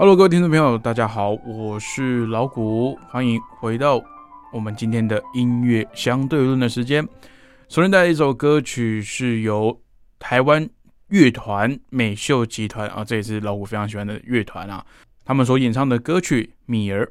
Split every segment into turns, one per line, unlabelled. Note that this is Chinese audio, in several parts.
Hello，各位听众朋友，大家好，我是老谷，欢迎回到我们今天的音乐相对论的时间。首先带来一首歌曲，是由台湾乐团美秀集团啊，这也是老谷非常喜欢的乐团啊，他们所演唱的歌曲《米儿》。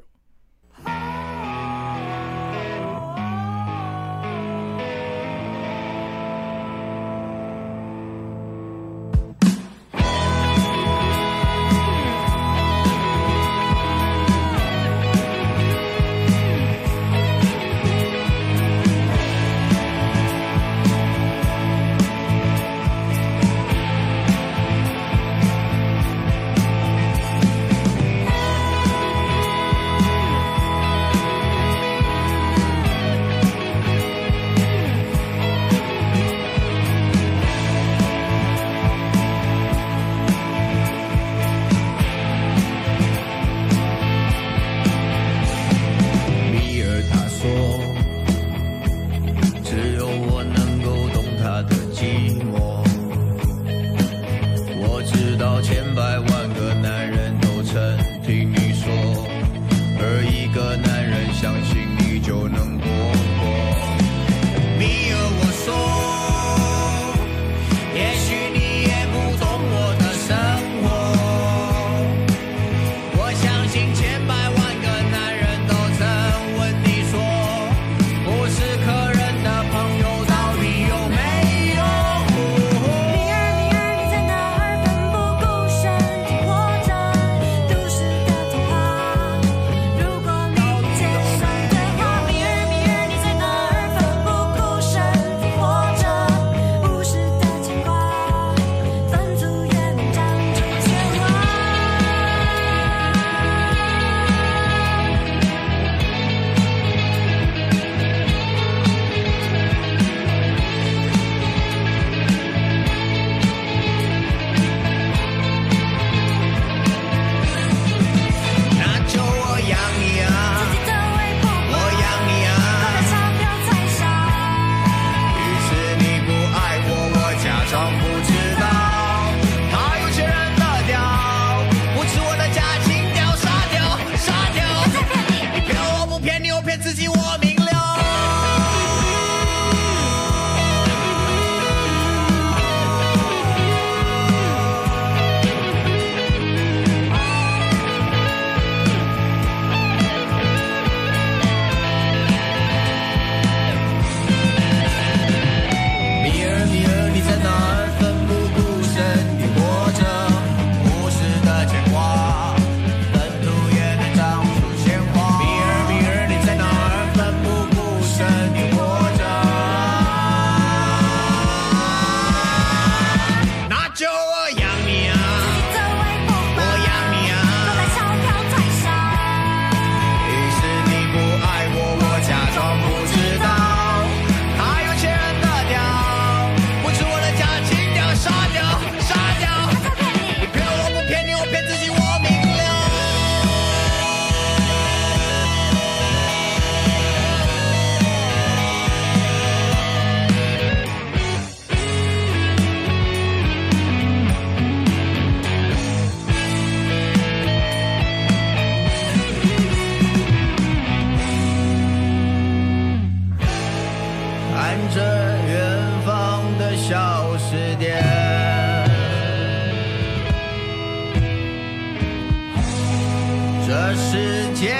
这世界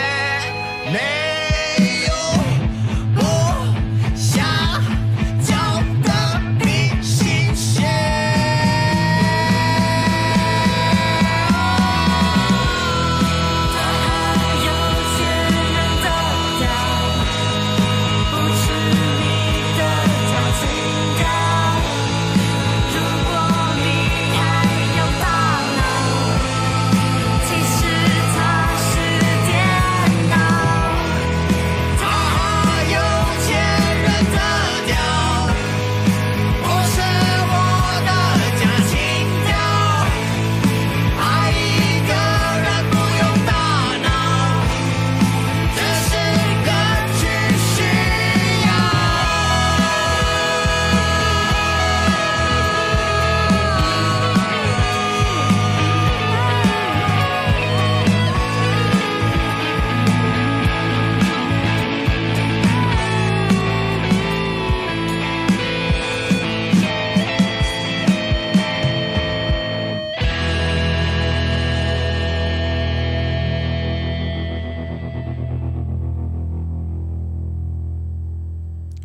没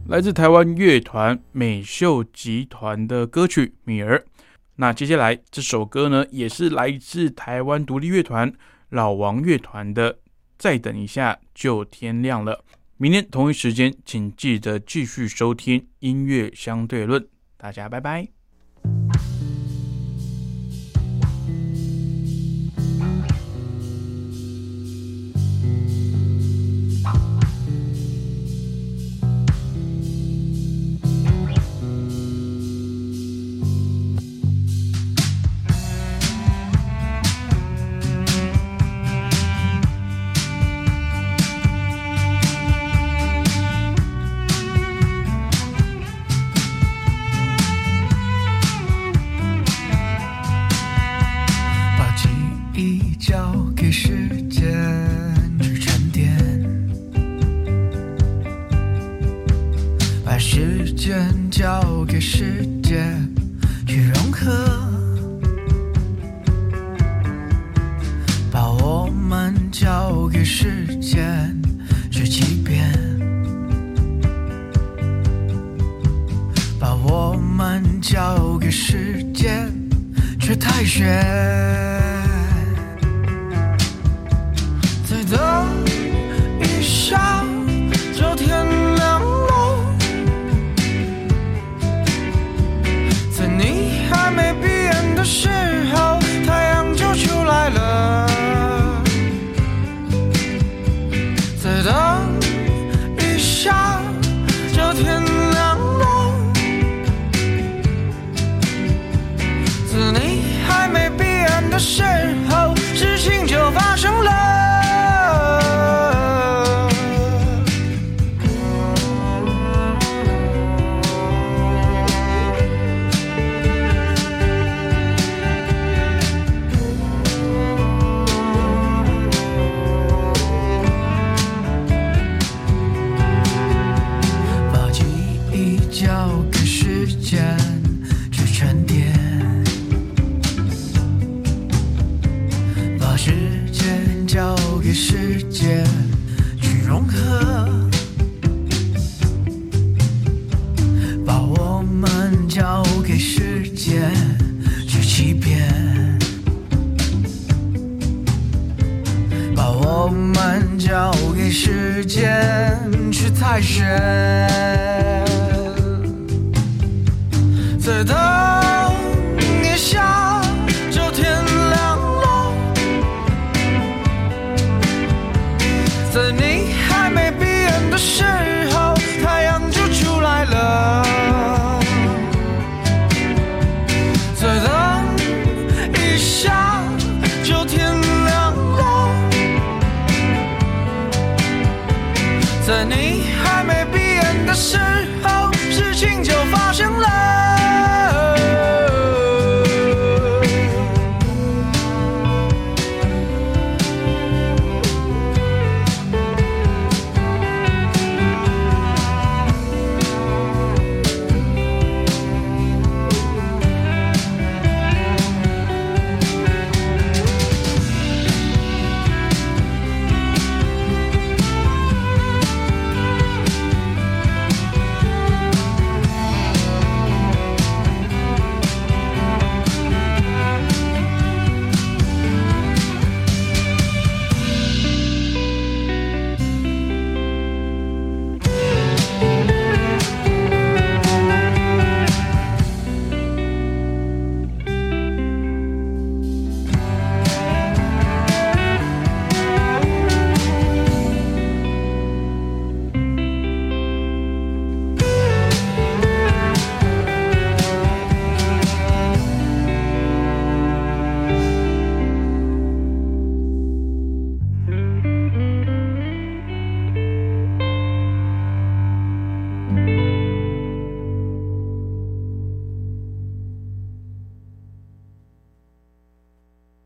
来自台湾乐团美秀集团的歌曲《米儿》。那接下来这首歌呢，也是来自台湾独立乐团老王乐团的《再等一下就天亮了》。明天同一时间，请记得继续收听音乐相对论。大家拜拜。
把时间交给时间去融合把我们交给时间去欺骗把我们交给时间去太悬把我们交给时间去猜选在等